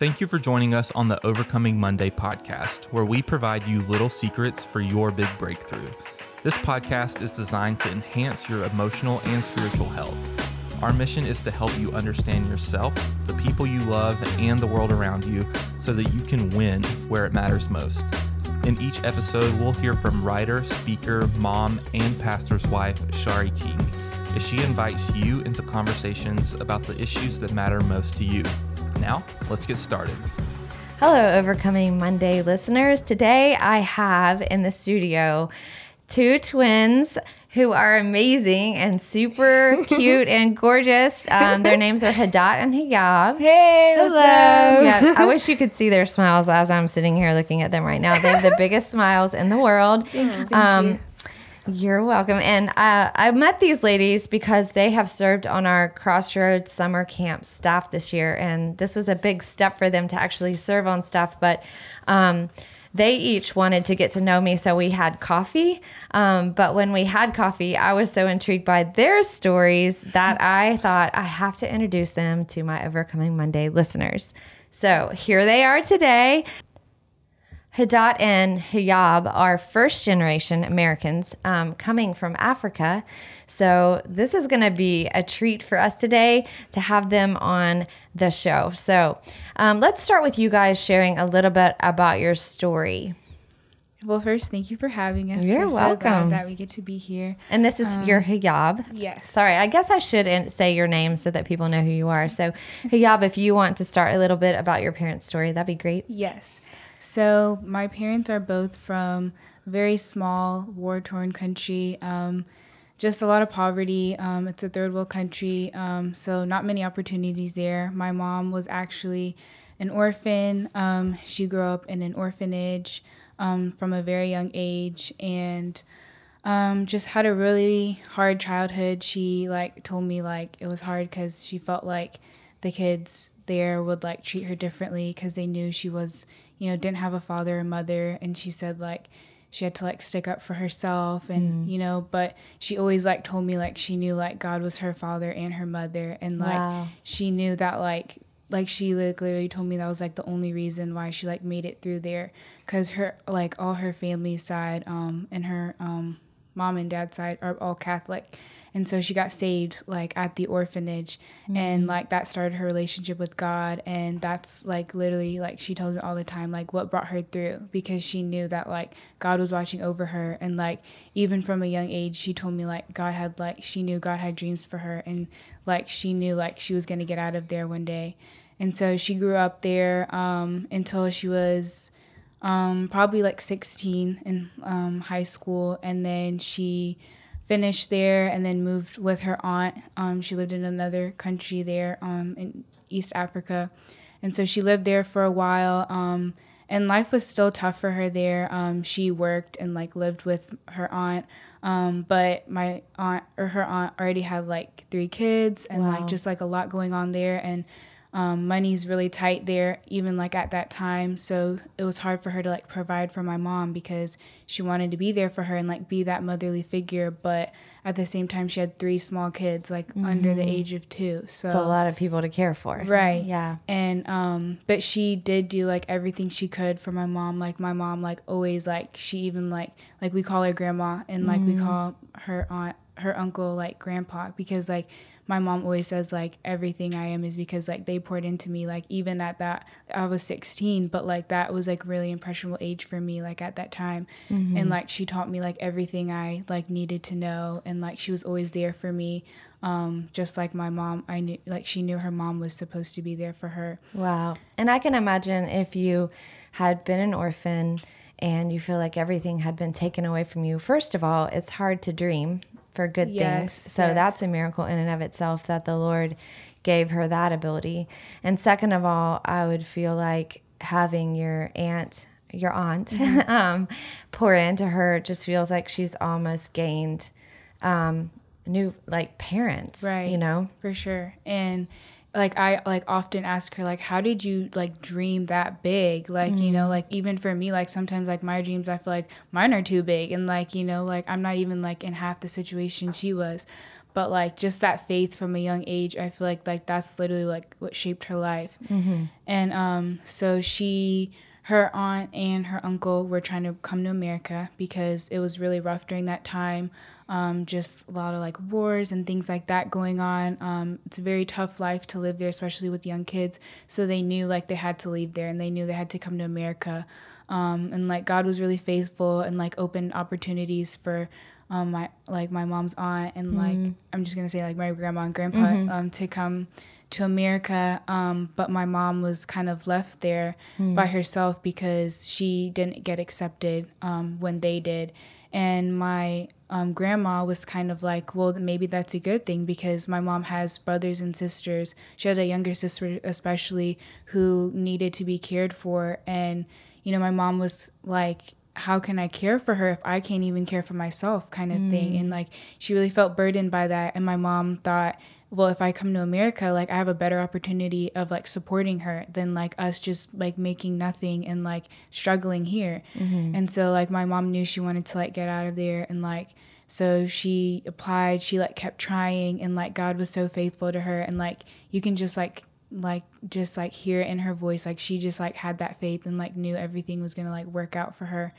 Thank you for joining us on the Overcoming Monday podcast, where we provide you little secrets for your big breakthrough. This podcast is designed to enhance your emotional and spiritual health. Our mission is to help you understand yourself, the people you love, and the world around you so that you can win where it matters most. In each episode, we'll hear from writer, speaker, mom, and pastor's wife, Shari King, as she invites you into conversations about the issues that matter most to you. Now, let's get started. Hello, Overcoming Monday listeners. Today I have in the studio two twins who are amazing and super cute and gorgeous. Um, their names are Hadat and Hiyab. Hey, hello. Yeah, I wish you could see their smiles as I'm sitting here looking at them right now. They have the biggest smiles in the world. Thank um, you. You're welcome. And uh, I met these ladies because they have served on our Crossroads summer camp staff this year. And this was a big step for them to actually serve on staff. But um, they each wanted to get to know me. So we had coffee. Um, but when we had coffee, I was so intrigued by their stories that I thought I have to introduce them to my Overcoming Monday listeners. So here they are today. Hadat and Hiyab are first generation Americans um, coming from Africa. So, this is going to be a treat for us today to have them on the show. So, um, let's start with you guys sharing a little bit about your story. Well, first, thank you for having us. You're We're So welcome. glad that we get to be here. And this is your Hiyab. Yes. Sorry, I guess I should say your name so that people know who you are. So, Hiyab, if you want to start a little bit about your parents' story, that'd be great. Yes. So my parents are both from very small, war-torn country. Um, just a lot of poverty. Um, it's a third world country, um, so not many opportunities there. My mom was actually an orphan. Um, she grew up in an orphanage um, from a very young age, and um, just had a really hard childhood. She like told me like it was hard because she felt like the kids there would like treat her differently because they knew she was you know didn't have a father or mother, and she said like she had to like stick up for herself and you know but she always like told me like she knew like god was her father and her mother and like Wow. she knew that like like she like literally told me that was like the only reason why she like made it through there. Because her like all her family side um and her um mom and dad side are all catholic. And so she got saved like at the orphanage. And like that started her relationship with god. And that's like literally like she told me all the time like what brought her through. Because she knew that like god was watching over her. And like even from a young age she told me like god had like she knew god had dreams for her. And like she knew like she was going to get out of there one day. And so she grew up there um, until she was um, probably like 16 in um, high school. And then she finished there and then moved with her aunt. Um, she lived in another country there um, in East Africa. And so she lived there for a while. Um, and life was still tough for her there. Um, she worked and like lived with her aunt. Um, but my aunt or her aunt already had like three kids and Wow. like just like a lot going on there. And um, money's really tight there even like at that time. So it was hard for her to like provide for my mom because she wanted to be there for her and like be that motherly figure. But at the same time she had three small kids like under the age of two. So It's a lot of people to care for. right. Yeah. and um but she did do like everything she could for my mom. Like my mom like always like she even like like we call her grandma and like we call her aunt her uncle like grandpa because like my mom always says like everything i am is because like they poured into me like even at that i was 16 but like that was like really impressionable age for me like at that time. And like she taught me like everything i like needed to know and like she was always there for me um just like my mom. I knew like she knew her mom was supposed to be there for her. Wow. And I can imagine if you had been an orphan and you feel like everything had been taken away from you, first of all, it's hard to dream for good things. So yes. that's a miracle in and of itself that the Lord gave her that ability. And second of all, I would feel like having your aunt your aunt Mm-hmm. um, pour into her just feels like she's almost gained um, new like parents Right. you know for sure and like i like often ask her like how did you like dream that big like you know like even for me like sometimes like my dreams i feel like mine are too big and like you know like i'm not even like in half the situation she was but like just that faith from a young age, I feel like like that's literally like what shaped her life. Mm-hmm. And um, so she her aunt and her uncle were trying to come to America because it was really rough during that time. Um, just a lot of like wars and things like that going on. Um, it's a very tough life to live there, especially with young kids. So they knew like they had to leave there and they knew they had to come to America. Um, and like God was really faithful and like opened opportunities for um, my like my mom's aunt and like mm-hmm. I'm just gonna say like my grandma and grandpa mm-hmm. um, to come to America. Um, but my mom was kind of left there mm. by herself because she didn't get accepted um, when they did. And my um, grandma was kind of like, well, maybe that's a good thing because my mom has brothers and sisters. She has a younger sister, especially, who needed to be cared for. And, you know, my mom was like, how can I care for her if I can't even care for myself, kind of mm. thing. And like, she really felt burdened by that. And my mom thought, well if i come to america like i have a better opportunity of like supporting her than like us just like making nothing and like struggling here mm-hmm. and so like my mom knew she wanted to like get out of there and like so she applied she like kept trying and like god was so faithful to her and like you can just like like just like hear in her voice like she just like had that faith and like knew everything was gonna like work out for her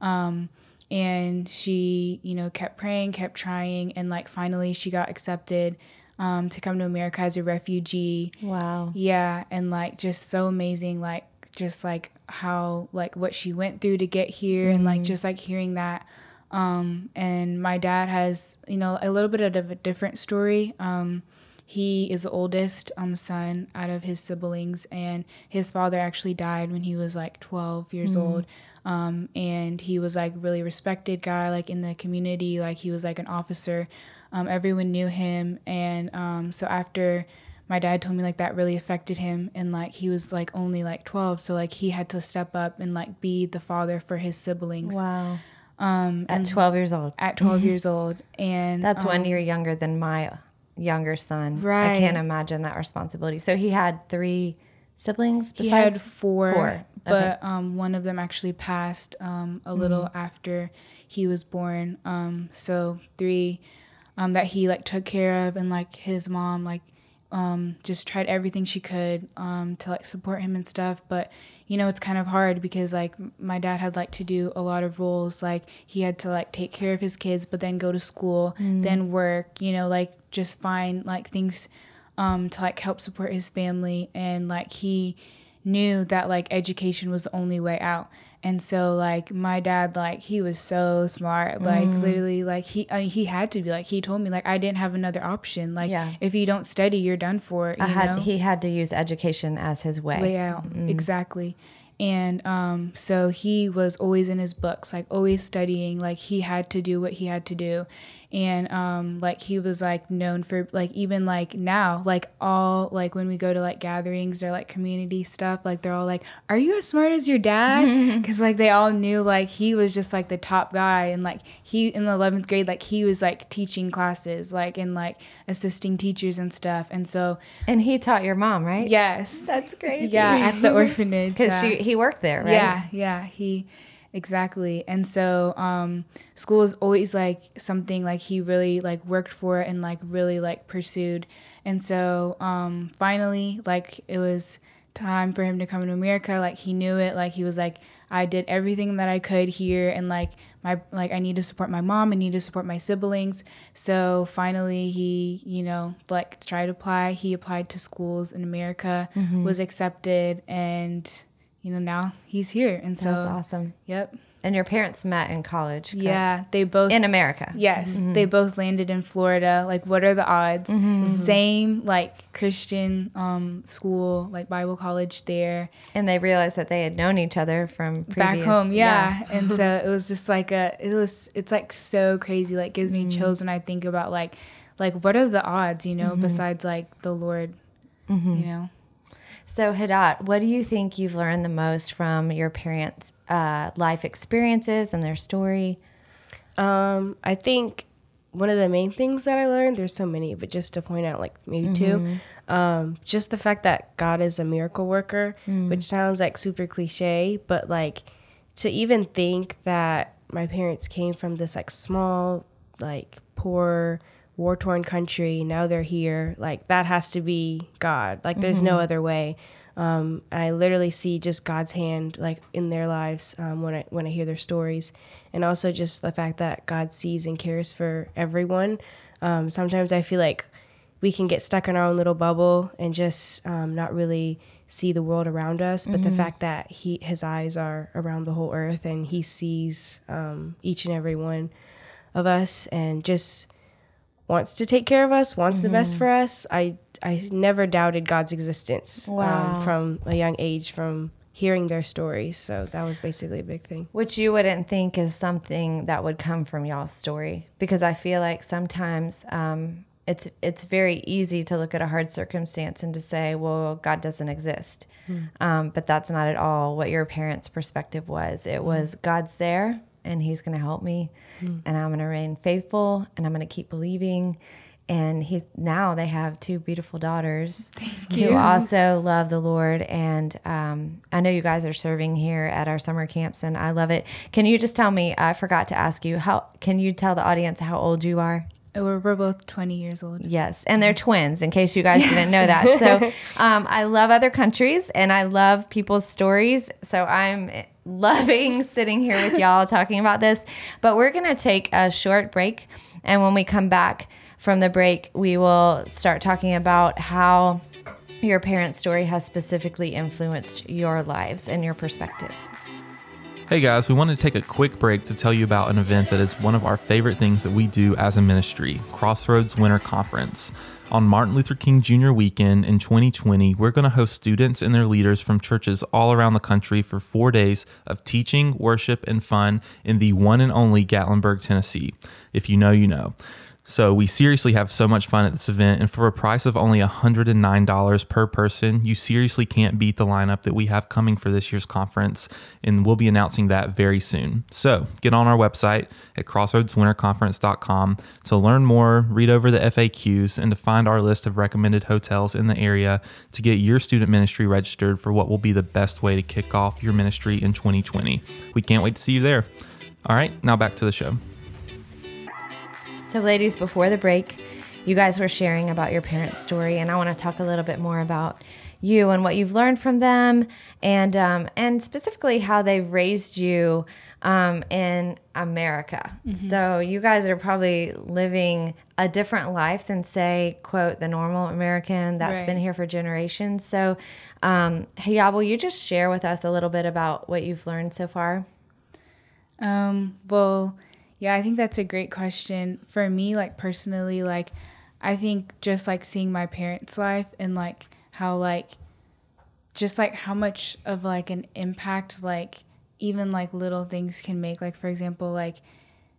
um and she you know kept praying kept trying and like finally she got accepted um, to come to America as a refugee. Wow. Yeah, and like just so amazing, like just like how like what she went through to get here, mm-hmm. and like mm-hmm. just like hearing that. Um, and my dad has you know a little bit of a different story. Um, he is the oldest um, son out of his siblings, and his father actually died when he was like 12 years mm. old. Um, and he was like really respected guy, like in the community, like he was like an officer. Um, everyone knew him, and um, so after my dad told me like that really affected him and like he was like only like 12 so like he had to step up and like be the father for his siblings wow um at 12 years old at 12 years old and that's um, one year younger than my younger son right i can't imagine that responsibility so he had three siblings besides? he had four, four. but okay. um, one of them actually passed um, a little mm-hmm. after he was born um, so three um, that he like took care of and like his mom like um, just tried everything she could um, to like support him and stuff but you know it's kind of hard because like my dad had like to do a lot of roles like he had to like take care of his kids but then go to school mm. then work you know like just find like things um, to like help support his family and like he knew that like education was the only way out and so like my dad like he was so smart like mm. literally like he I mean, he had to be like he told me like I didn't have another option like yeah. if you don't study you're done for you had, know? he had to use education as his way way out mm. exactly and um, so he was always in his books like always studying like he had to do what he had to do. And um, like he was like known for like even like now like all like when we go to like gatherings or like community stuff like they're all like are you as smart as your dad? Because like they all knew like he was just like the top guy. And like he in the 11th grade like he was like teaching classes like and like assisting teachers and stuff. And so and he taught your mom right? Yes. That's crazy. Yeah at the orphanage because yeah. she he worked there right yeah yeah he Exactly. And so um, school is always like something like he really like worked for and like really like pursued. And so um, finally, like it was time for him to come to America. Like he knew it. Like he was like, I did everything that I could here, and like my like I need to support my mom. I need to support my siblings. So finally, he you know like tried to apply. He applied to schools in America, mm-hmm. was accepted, and you know, now he's here. And so that's awesome. Yep. And your parents met in college. Correct? Yeah, they both in America. Yes, mm-hmm. they both landed in Florida. Like, what are the odds? Mm-hmm. Same like Christian um, school, like Bible college there. And they realized that they had known each other from previous, back home. Yeah, yeah. and so it was just like a. It was. It's like so crazy. Like gives me mm-hmm. chills when I think about like, like what are the odds? You know, mm-hmm. besides like the Lord. Mm-hmm. You know. So, Hadat, what do you think you've learned the most from your parents' uh, life experiences and their story? Um, I think one of the main things that I learned, there's so many, but just to point out like maybe mm-hmm. two, um, just the fact that God is a miracle worker, mm. which sounds like super cliche, but like to even think that my parents came from this like small, like poor war torn country. Now they're here. Like that has to be God. Like there's no other way. Um, I literally see just God's hand like in their lives um, when I when I hear their stories, and also just the fact that God sees and cares for everyone. Um, sometimes I feel like we can get stuck in our own little bubble and just um, not really see the world around us. But the fact that he his eyes are around the whole earth and he sees um, each and every one of us and just wants to take care of us, wants the best for us. I I never doubted God's existence Wow. um, from a young age from hearing their stories. So that was basically a big thing. Which you wouldn't think is something that would come from y'all's story, because I feel like sometimes um, it's it's very easy to look at a hard circumstance and to say, "Well, God doesn't exist," um, but that's not at all what your parents' perspective was. It was God's there, and He's going to help me, and I'm going to remain faithful, and I'm going to keep believing. And he's now they have two beautiful daughters who you. also love the Lord. And um, I know you guys are serving here at our summer camps, and I love it. Can you just tell me? I forgot to ask you how. Can you tell the audience how old you are? We're, we're both 20 years old. Yes, and they're twins. In case you guys didn't know that, so um, I love other countries and I love people's stories. So I'm loving sitting here with y'all talking about this. But we're gonna take a short break, and when we come back from the break, we will start talking about how your parents' story has specifically influenced your lives and your perspective. Hey guys, we wanted to take a quick break to tell you about an event that is one of our favorite things that we do as a ministry Crossroads Winter Conference. On Martin Luther King Jr. weekend in 2020, we're going to host students and their leaders from churches all around the country for four days of teaching, worship, and fun in the one and only Gatlinburg, Tennessee. If you know, you know. So we seriously have so much fun at this event, and for a price of only $109 per person, you seriously can't beat the lineup that we have coming for this year's conference, and we'll be announcing that very soon. So get on our website at crossroadswinterconference.com to learn more, read over the FAQs, and to find our list of recommended hotels in the area to get your student ministry registered for what will be the best way to kick off your ministry in 2020. We can't wait to see you there. All right, now back to the show. So, ladies, before the break, you guys were sharing about your parents' story, and I want to talk a little bit more about you and what you've learned from them, and um, and specifically how they've raised you um, in America. So, you guys are probably living a different life than, say, quote, the normal American that's Right. been here for generations. So, um, Hiyab, will you just share with us a little bit about what you've learned so far? Um, well, yeah, I think that's a great question. For me, like personally, like I think just like seeing my parents' life and like how like just like how much of like an impact like even like little things can make. Like for example, like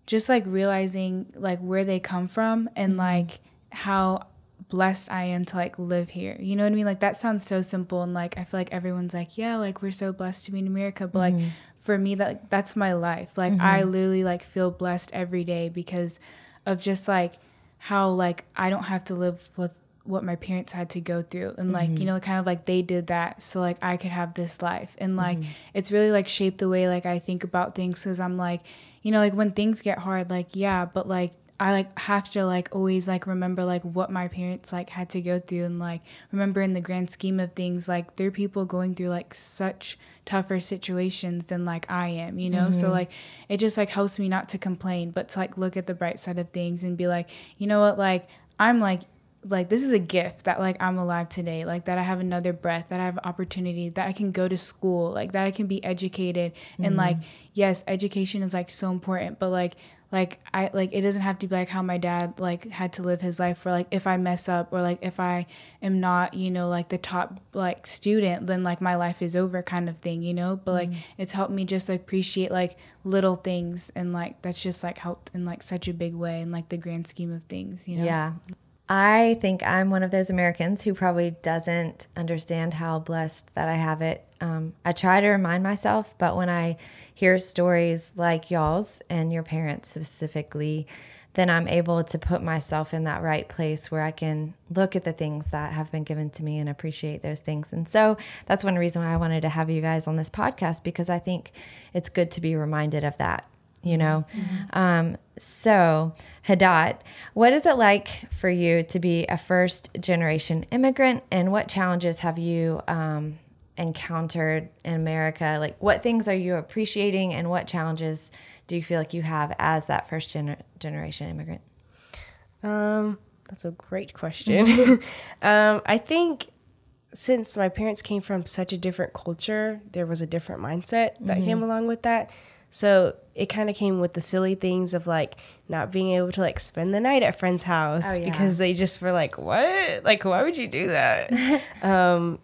just like realizing like where they come from and mm-hmm. like how blessed I am to like live here. You know what I mean? Like that sounds so simple and like I feel like everyone's like, yeah, like we're so blessed to be in America, but like mm-hmm. For me that that's my life. Like I mm-hmm. literally like feel blessed every day because of just like how like I don't have to live with what my parents had to go through. And like you mm-hmm. know kind of like they did that so like I could have this life. And like mm-hmm. it's really like shaped the way like I think about things cuz I'm like you know like when things get hard like yeah but like I like have to like always like remember like what my parents like had to go through and like remember in the grand scheme of things like there are people going through like such tougher situations than like I am, you know? So mm-hmm. like it just like helps me not to complain, but to like look at the bright side of things and be like, you know what, like I'm like like this is a gift that like I'm alive today, like that I have another breath, that I have opportunity, that I can go to school, like that I can be educated and like mm-hmm. yes, education is like so important, but like like I like it doesn't have to be like how my dad like had to live his life for like if I mess up or like if I am not, you know, like the top like student, then like my life is over kind of thing, you know? But like mm-hmm. it's helped me just like, appreciate like little things and like that's just like helped in like such a big way in like the grand scheme of things, you know? Yeah. I think I'm one of those Americans who probably doesn't understand how blessed that I have it. Um, I try to remind myself, but when I hear stories like y'all's and your parents specifically, then I'm able to put myself in that right place where I can look at the things that have been given to me and appreciate those things. And so that's one reason why I wanted to have you guys on this podcast because I think it's good to be reminded of that. You know? Um, so, Hadat, what is it like for you to be a first generation immigrant and what challenges have you um, encountered in America? Like, what things are you appreciating and what challenges do you feel like you have as that first gener- generation immigrant? Um, that's a great question. um, I think since my parents came from such a different culture, there was a different mindset that came along with that. So it kind of came with the silly things of like not being able to like spend the night at friends' house Oh, yeah. because they just were like, "What? Like, why would you do that?" um,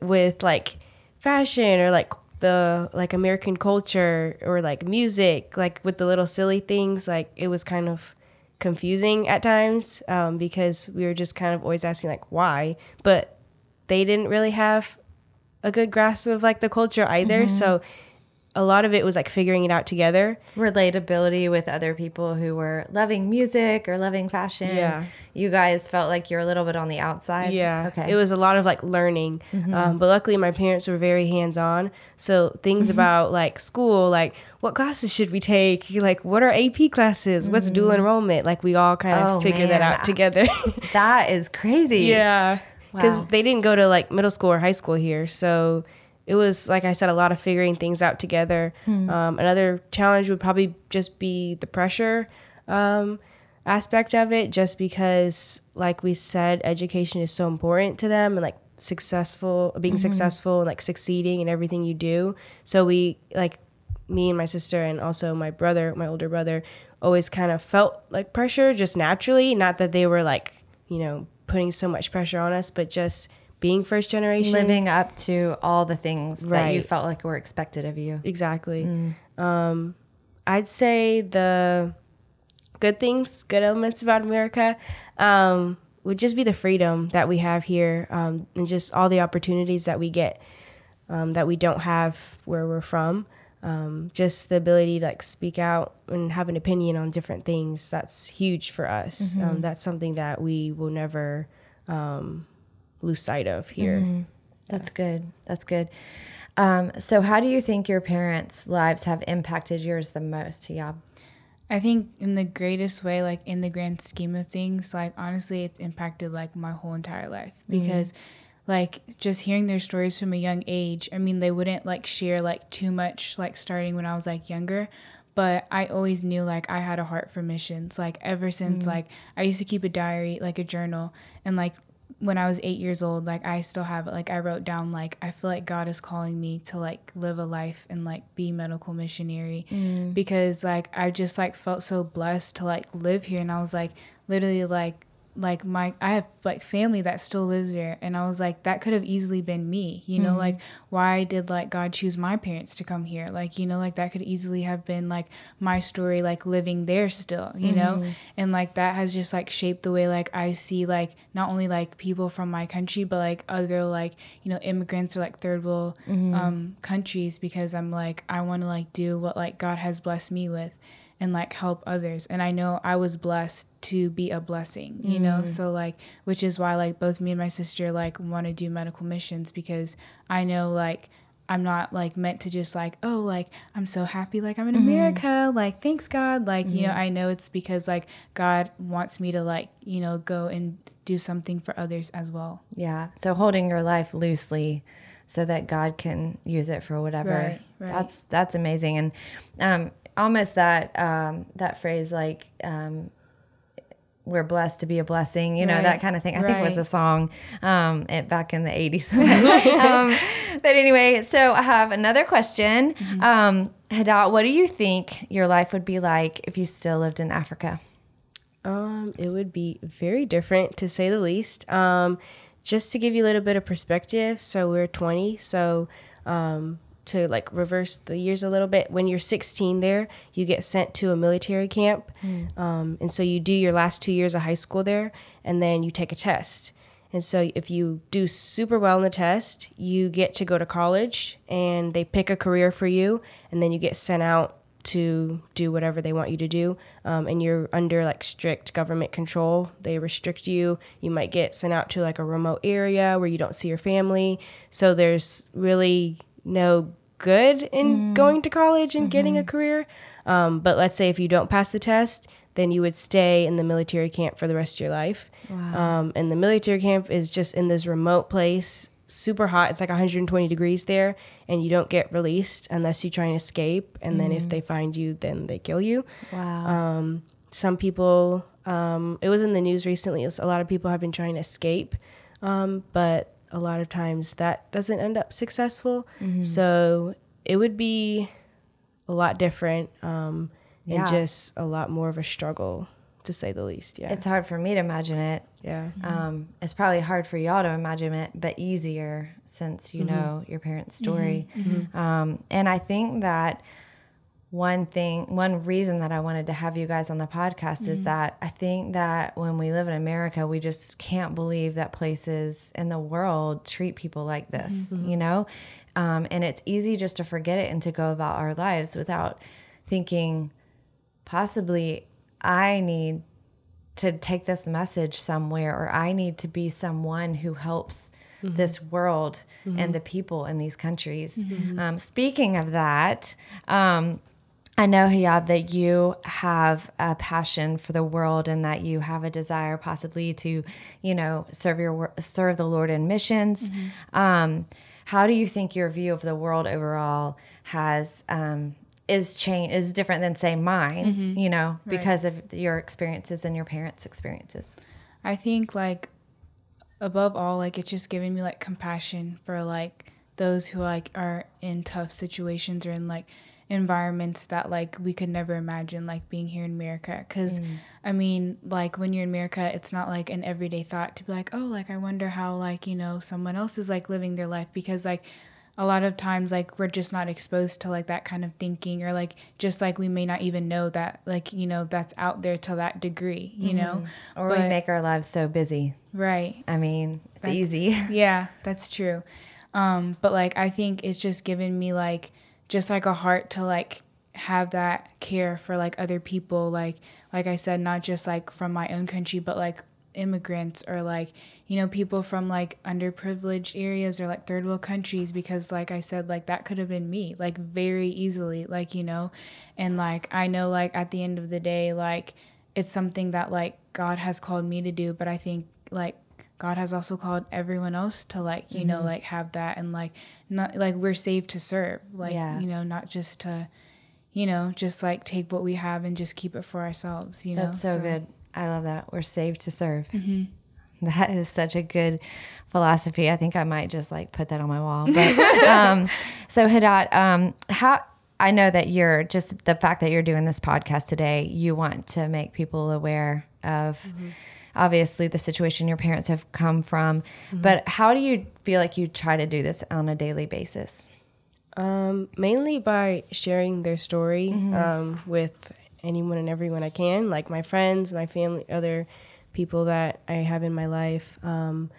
with like fashion or like the like American culture or like music, like with the little silly things, like it was kind of confusing at times um, because we were just kind of always asking like why, but they didn't really have a good grasp of like the culture either. Mm-hmm. So a lot of it was like figuring it out together. Relatability with other people who were loving music or loving fashion. Yeah. You guys felt like you're a little bit on the outside. Yeah. Okay. Mm-hmm. It was a lot of like learning. Um, but luckily, my parents were very hands on. So things about like school, like what classes should we take? Like, what are AP classes? What's dual enrollment? Like, we all kind of Mm-hmm. Oh, figured that out together. that is crazy. yeah. Because Wow. they didn't go to like middle school or high school here. So it was, like I said, a lot of figuring things out together. Hmm. Um, another challenge would probably just be the pressure. Um, aspect of it just because like we said education is so important to them and like successful being Mm-hmm. successful and like succeeding in everything you do so we like me and my sister and also my brother my older brother always kind of felt like pressure just naturally not that they were like you know putting so much pressure on us but just being first generation Living up to all the things that you felt like were expected of you. Exactly. Mm. Um, I'd say the good things, good elements about America um, would just be the freedom that we have here um, and just all the opportunities that we get um, that we don't have where we're from. Um, just the ability to like speak out and have an opinion on different things. That's huge for us. Mm-hmm. Um, that's something that we will never um, lose sight of here. Mm-hmm. That's good. That's good. Um, so, how do you think your parents' lives have impacted yours the most, Yab? I think in the greatest way, like in the grand scheme of things, like honestly, it's impacted like my whole entire life because, like, just hearing their stories from a young age. I mean, they wouldn't like share like too much, like starting when I was like younger, but I always knew like I had a heart for missions. Like ever since like I used to keep a diary, like a journal, and like when I was eight years old, like I still have it. Like I wrote down, like I feel like God is calling me to like live a life and like be medical missionary mm. because like I just like felt so blessed to like live here, and I was like literally like like my I have like family that still lives there, and I was like that could have easily been me, you know, mm-hmm. like why did like God choose my parents to come here, like you know, like that could easily have been like my story, like living there still, you know, mm-hmm. and like that has just like shaped the way like I see like not only like people from my country, but like other like you know immigrants or like third world mm-hmm. um, countries because I'm like I want to like do what like God has blessed me with and like help others and i know i was blessed to be a blessing you know mm. so like which is why like both me and my sister like want to do medical missions because i know like i'm not like meant to just like oh like i'm so happy like i'm in mm-hmm. america like thanks god like you know mm-hmm. i know it's because like god wants me to like you know go and do something for others as well Yeah. So, holding your life loosely so that God can use it for whatever. Right, right. That's that's amazing, and um, almost that um, that phrase like. Um, we're blessed to be a blessing, you know, Right, that kind of thing. I think it was a song um, it, back in the 80s. um, but anyway, so I have another question. Mm-hmm. Um, Hadat, what do you think your life would be like if you still lived in Africa? Um, it would be very different to say the least. Um, just to give you a little bit of perspective, so we're 20, so um, to like reverse the years a little bit, when you're 16 there, you get sent to a military camp. Um, and so you do your last two years of high school there, and then you take a test. And so if you do super well in the test, you get to go to college and they pick a career for you, and then you get sent out to do whatever they want you to do. Um, and you're under like strict government control. They restrict you. You might get sent out to like a remote area where you don't see your family. So there's really no good in going to college and getting a career. Um, but let's say if you don't pass the test, then you would stay in the military camp for the rest of your life. Um, and the military camp is just in this remote place, super hot. It's like 120 degrees there, and you don't get released unless you try and escape. And then if they find you, then they kill you. Wow. Um, some people, um, it was in the news recently, a lot of people have been trying to escape, um, but a lot of times that doesn't end up successful. So it would be a lot different um, Yeah. and just a lot more of a struggle, to say the least. Yeah. it's hard for me to imagine it. yeah. Um, it's probably hard for y'all to imagine it, but easier since you know your parents' story. Um, and I think that one thing, one reason that I wanted to have you guys on the podcast is that I think that when we live in America, we just can't believe that places in the world treat people like this, you know? Um, and it's easy just to forget it and to go about our lives without thinking, possibly, I need to take this message somewhere or I need to be someone who helps this world and the people in these countries. Um, speaking of that, um, I know, Hiyab, that you have a passion for the world and that you have a desire possibly to, you know, serve your serve the Lord in missions. Um, how do you think your view of the world overall has um, is change is different than say mine? You know, because of your experiences and your parents' experiences. I think like above all, like it's just giving me like compassion for like those who like are in tough situations or in like environments that like we could never imagine like being here in America cuz I mean like when you're in America it's not like an everyday thought to be like oh like I wonder how like you know someone else is like living their life because like a lot of times like we're just not exposed to like that kind of thinking or like just like we may not even know that like you know that's out there to that degree you know Or we make our lives so busy. right I mean, it's easy. yeah, that's true. Um, but like I think it's just given me like just like a heart to like have that care for like other people like like I said not just like from my own country but like immigrants or like you know people from like underprivileged areas or like third world countries because like I said like that could have been me like very easily like you know? And like I know like at the end of the day like it's something that like God has called me to do but I think like God has also called everyone else to like you Mm-hmm. know like have that and like not like we're saved to serve like Yeah. you know not just to you know just like take what we have and just keep it for ourselves you know That's so, good. I love that. We're saved to serve. That is such a good philosophy. I think I might just like put that on my wall. But um, so Hadat, um, how I know that you're just the fact that you're doing this podcast today. You want to make people aware of. Obviously, the situation your parents have come from, but how do you feel like you try to do this on a daily basis? Um, mainly by sharing their story um, with anyone and everyone I can, like my friends, my family, other people that I have in my life. Um,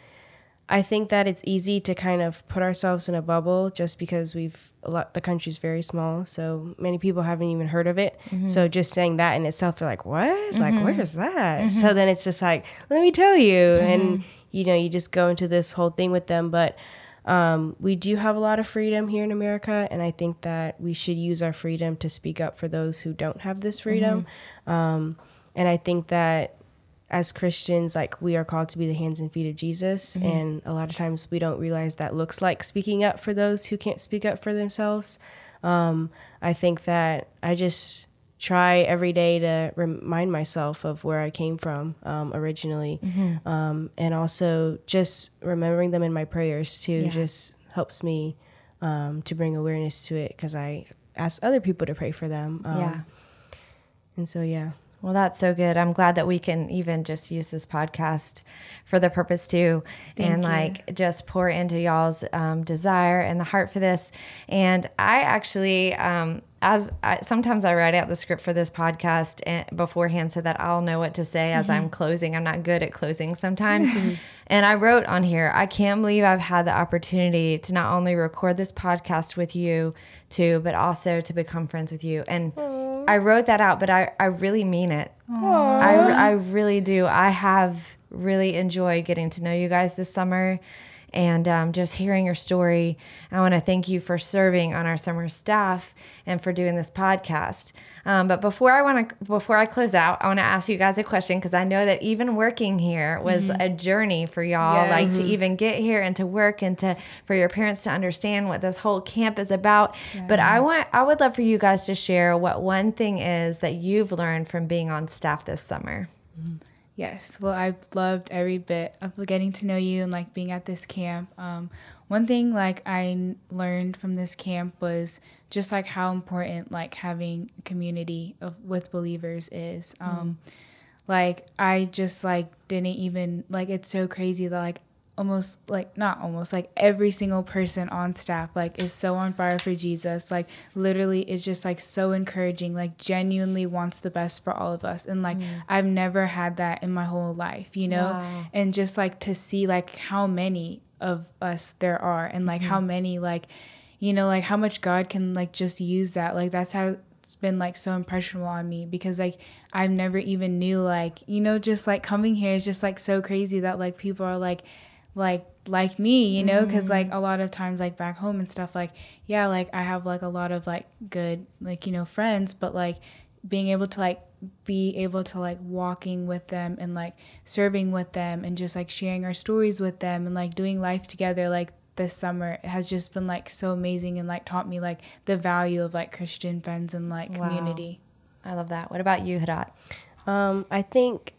I think that it's easy to kind of put ourselves in a bubble just because we've a lot. The country's very small, so many people haven't even heard of it. Mm-hmm. So just saying that in itself, they're like, "What? Like, mm-hmm. where's that?" Mm-hmm. So then it's just like, "Let me tell you," and you know, you just go into this whole thing with them. But um, we do have a lot of freedom here in America, and I think that we should use our freedom to speak up for those who don't have this freedom. Um, and I think that as Christians, like we are called to be the hands and feet of Jesus, and a lot of times we don't realize that looks like speaking up for those who can't speak up for themselves. Um, I think that I just try every day to remind myself of where I came from um, originally, um, and also just remembering them in my prayers too. Yeah. Just helps me um, to bring awareness to it because I ask other people to pray for them. Um, yeah. and so yeah. Well, that's so good. I'm glad that we can even just use this podcast for the purpose too, and you. like just pour into y'all's um, desire and the heart for this. And I actually, um, as I, sometimes I write out the script for this podcast and, beforehand so that I'll know what to say as mm-hmm. I'm closing. I'm not good at closing sometimes. Mm-hmm. and I wrote on here, I can't believe I've had the opportunity to not only record this podcast with you too, but also to become friends with you. And I wrote that out, but I, I really mean it. I, I really do. I have really enjoyed getting to know you guys this summer and um, just hearing your story. I want to thank you for serving on our summer staff and for doing this podcast. Um, but before I want to, before I close out, I want to ask you guys a question because I know that even working here was Mm-hmm. a journey for y'all. Like to even get here and to work and to for your parents to understand what this whole camp is about. But I want, I would love for you guys to share what one thing is that you've learned from being on staff this summer. Yes. Well, I've loved every bit of getting to know you and like being at this camp. Um, one thing like I learned from this camp was just like how important like having a community of with believers is. Um, Like I just like didn't even like it's so crazy that like almost like not almost like every single person on staff like is so on fire for Jesus. Like literally is just like so encouraging like genuinely wants the best for all of us. And like mm. I've never had that in my whole life you know? Wow. and just like to see like how many of us there are and like how mm-hmm. many like you know like how much God can like just use that. Like that's how it's been like so impressionable on me because like I've never even knew like you know just like coming here is just like so crazy that like people are like like like me you know because like a lot of times like back home and stuff like yeah like I have like a lot of like good like you know friends but like being able to like be able to like walking with them and like serving with them and just like sharing our stories with them and like doing life together like this summer has just been like so amazing and like taught me like the value of like Christian friends and like Wow. community. I love that. What about you, Hadat? Um, I think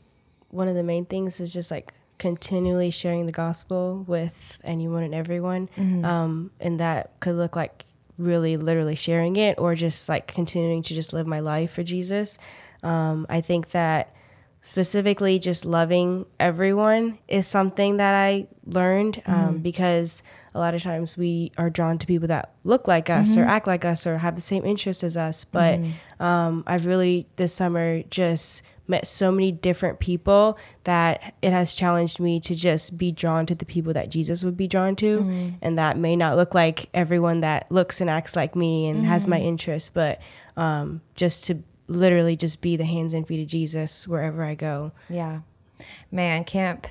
one of the main things is just like continually sharing the gospel with anyone and everyone. Um, and that could look like really literally sharing it or just like continuing to just live my life for Jesus. Um, I think that specifically just loving everyone is something that I learned um, because a lot of times we are drawn to people that look like us or act like us or have the same interests as us. But um, I've really this summer just met so many different people that it has challenged me to just be drawn to the people that Jesus would be drawn to. And that may not look like everyone that looks and acts like me and has my interests, but um, just to literally just be the hands and feet of Jesus wherever I go. Yeah. Man, camp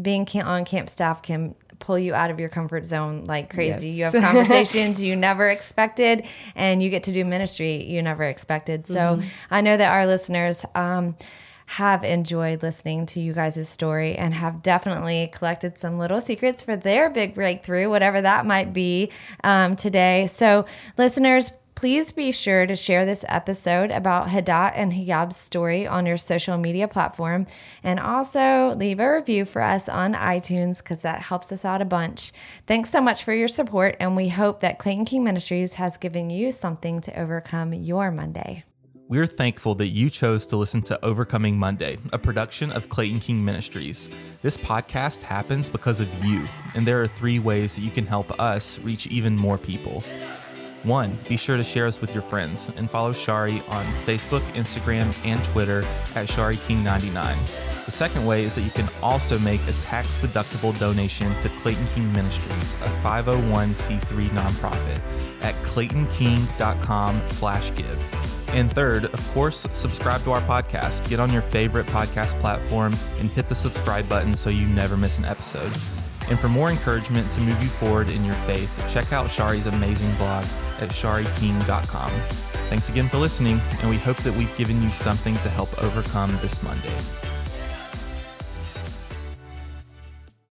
being camp on camp staff can pull you out of your comfort zone like crazy. You have conversations you never expected and you get to do ministry you never expected. So I know that our listeners um have enjoyed listening to you guys' story and have definitely collected some little secrets for their big breakthrough, whatever that might be um, today. So, listeners, Please be sure to share this episode about Hadat and Hiyab's story on your social media platform and also leave a review for us on iTunes because that helps us out a bunch. Thanks so much for your support, and we hope that Clayton King Ministries has given you something to overcome your Monday. We're thankful that you chose to listen to Overcoming Monday, a production of Clayton King Ministries. This podcast happens because of you, and there are three ways that you can help us reach even more people. One, be sure to share us with your friends and follow Shari on Facebook, Instagram, and Twitter at ShariKing99. The second way is that you can also make a tax deductible donation to Clayton King Ministries, a 501c3 nonprofit, at claytonking.com slash give. And third, of course, subscribe to our podcast. Get on your favorite podcast platform and hit the subscribe button so you never miss an episode. And for more encouragement to move you forward in your faith, check out Shari's amazing blog at shariking.com. Thanks again for listening, and we hope that we've given you something to help overcome this Monday.